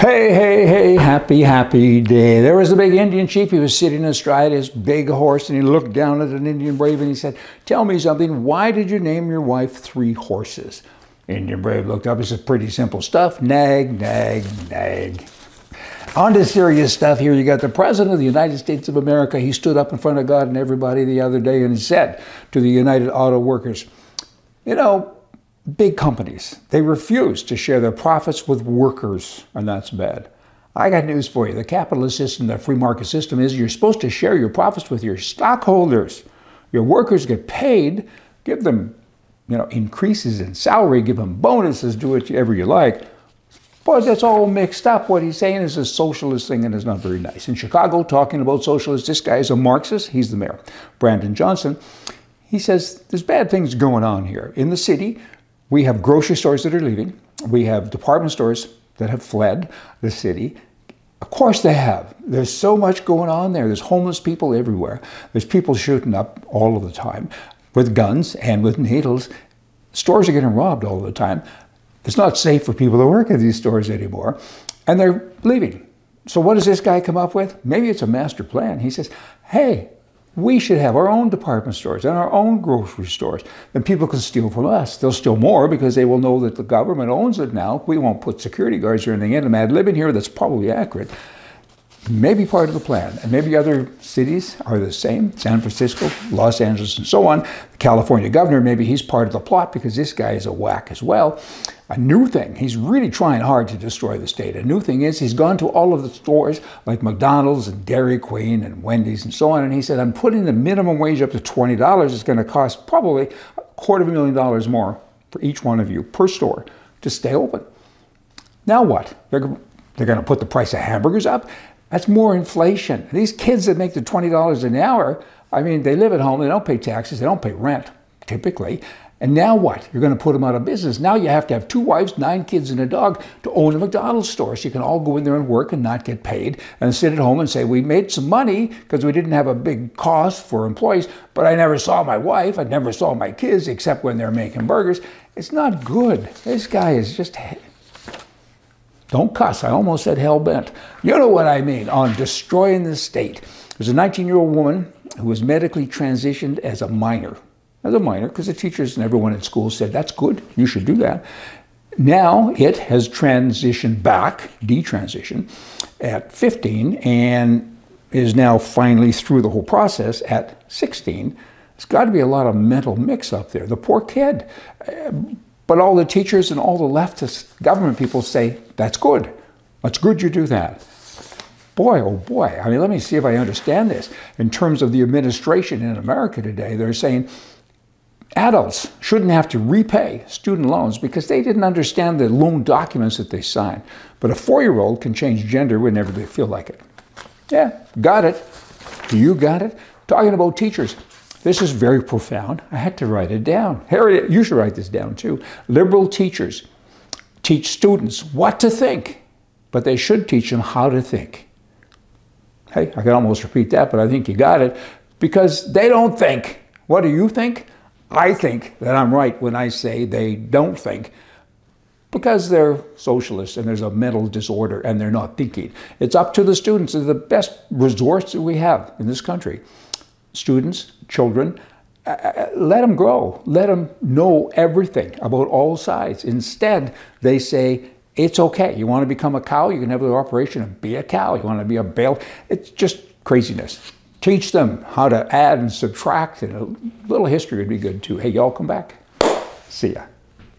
Hey, hey, hey, happy, happy day. There was a big Indian chief. He was sitting astride his big horse and he looked down at an Indian brave and he said, Tell me something. Why did you name your wife Three Horses? Indian brave looked up. He said, Pretty simple stuff. Nag, nag, nag. On to serious stuff here. You got the President of the United States of America. He stood up in front of God and everybody the other day and he said to the United Auto Workers, You know, big companies, they refuse to share their profits with workers, and that's bad. I got news for you. The capitalist system, the free market system is you're supposed to share your profits with your stockholders. Your workers get paid, give them you know, increases in salary, give them bonuses, do whatever you like. But that's all mixed up. What he's saying is a socialist thing and it's not very nice. In Chicago, talking about socialists, this guy is a Marxist. He's the mayor, Brandon Johnson. He says there's bad things going on here. In the city, we have grocery stores that are leaving. We have department stores that have fled the city. Of course they have. There's so much going on there. There's homeless people everywhere. There's people shooting up all of the time with guns and with needles. Stores are getting robbed all the time. It's not safe for people to work at these stores anymore. And they're leaving. So what does this guy come up with? Maybe it's a master plan. He says, hey, we should have our own department stores and our own grocery stores. Then people can steal from us. They'll steal more because they will know that the government owns it now. We won't put security guards or anything in. I'm ad libbing here that's probably accurate. Maybe part of the plan. And maybe other cities are the same San Francisco, Los Angeles, and so on. The California governor, maybe he's part of the plot because this guy is a whack as well. A new thing, he's really trying hard to destroy the state. A new thing is he's gone to all of the stores like McDonald's and Dairy Queen and Wendy's and so on, and he said, I'm putting the minimum wage up to $20. It's going to cost probably a quarter of a million dollars more for each one of you per store to stay open. Now what? They're, they're going to put the price of hamburgers up? That's more inflation. These kids that make the $20 an hour, I mean, they live at home, they don't pay taxes, they don't pay rent, typically. And now what? You're going to put them out of business. Now you have to have two wives, nine kids, and a dog to own a McDonald's store. So you can all go in there and work and not get paid and sit at home and say, We made some money because we didn't have a big cost for employees, but I never saw my wife. I never saw my kids except when they're making burgers. It's not good. This guy is just. Don't cuss. I almost said hell bent. You know what I mean on destroying the state. There's a 19 year old woman who was medically transitioned as a minor as a minor because the teachers and everyone at school said, that's good, you should do that. Now it has transitioned back, detransition, at 15 and is now finally through the whole process at 16. There's got to be a lot of mental mix up there. The poor kid. But all the teachers and all the leftist government people say, that's good. That's good you do that. Boy, oh boy. I mean, let me see if I understand this. In terms of the administration in America today, they're saying Adults shouldn't have to repay student loans because they didn't understand the loan documents that they signed. But a four year old can change gender whenever they feel like it. Yeah, got it. You got it? Talking about teachers. This is very profound. I had to write it down. Harriet, you should write this down too. Liberal teachers teach students what to think, but they should teach them how to think. Hey, I can almost repeat that, but I think you got it. Because they don't think. What do you think? I think that I'm right when I say they don't think because they're socialists and there's a mental disorder and they're not thinking. It's up to the students. They're the best resource that we have in this country. Students, children, uh, uh, let them grow. Let them know everything about all sides. Instead, they say, it's okay. You want to become a cow? You can have the operation and be a cow. You want to be a bale? It's just craziness. Teach them how to add and subtract, and a little history would be good too. Hey, y'all come back. See ya.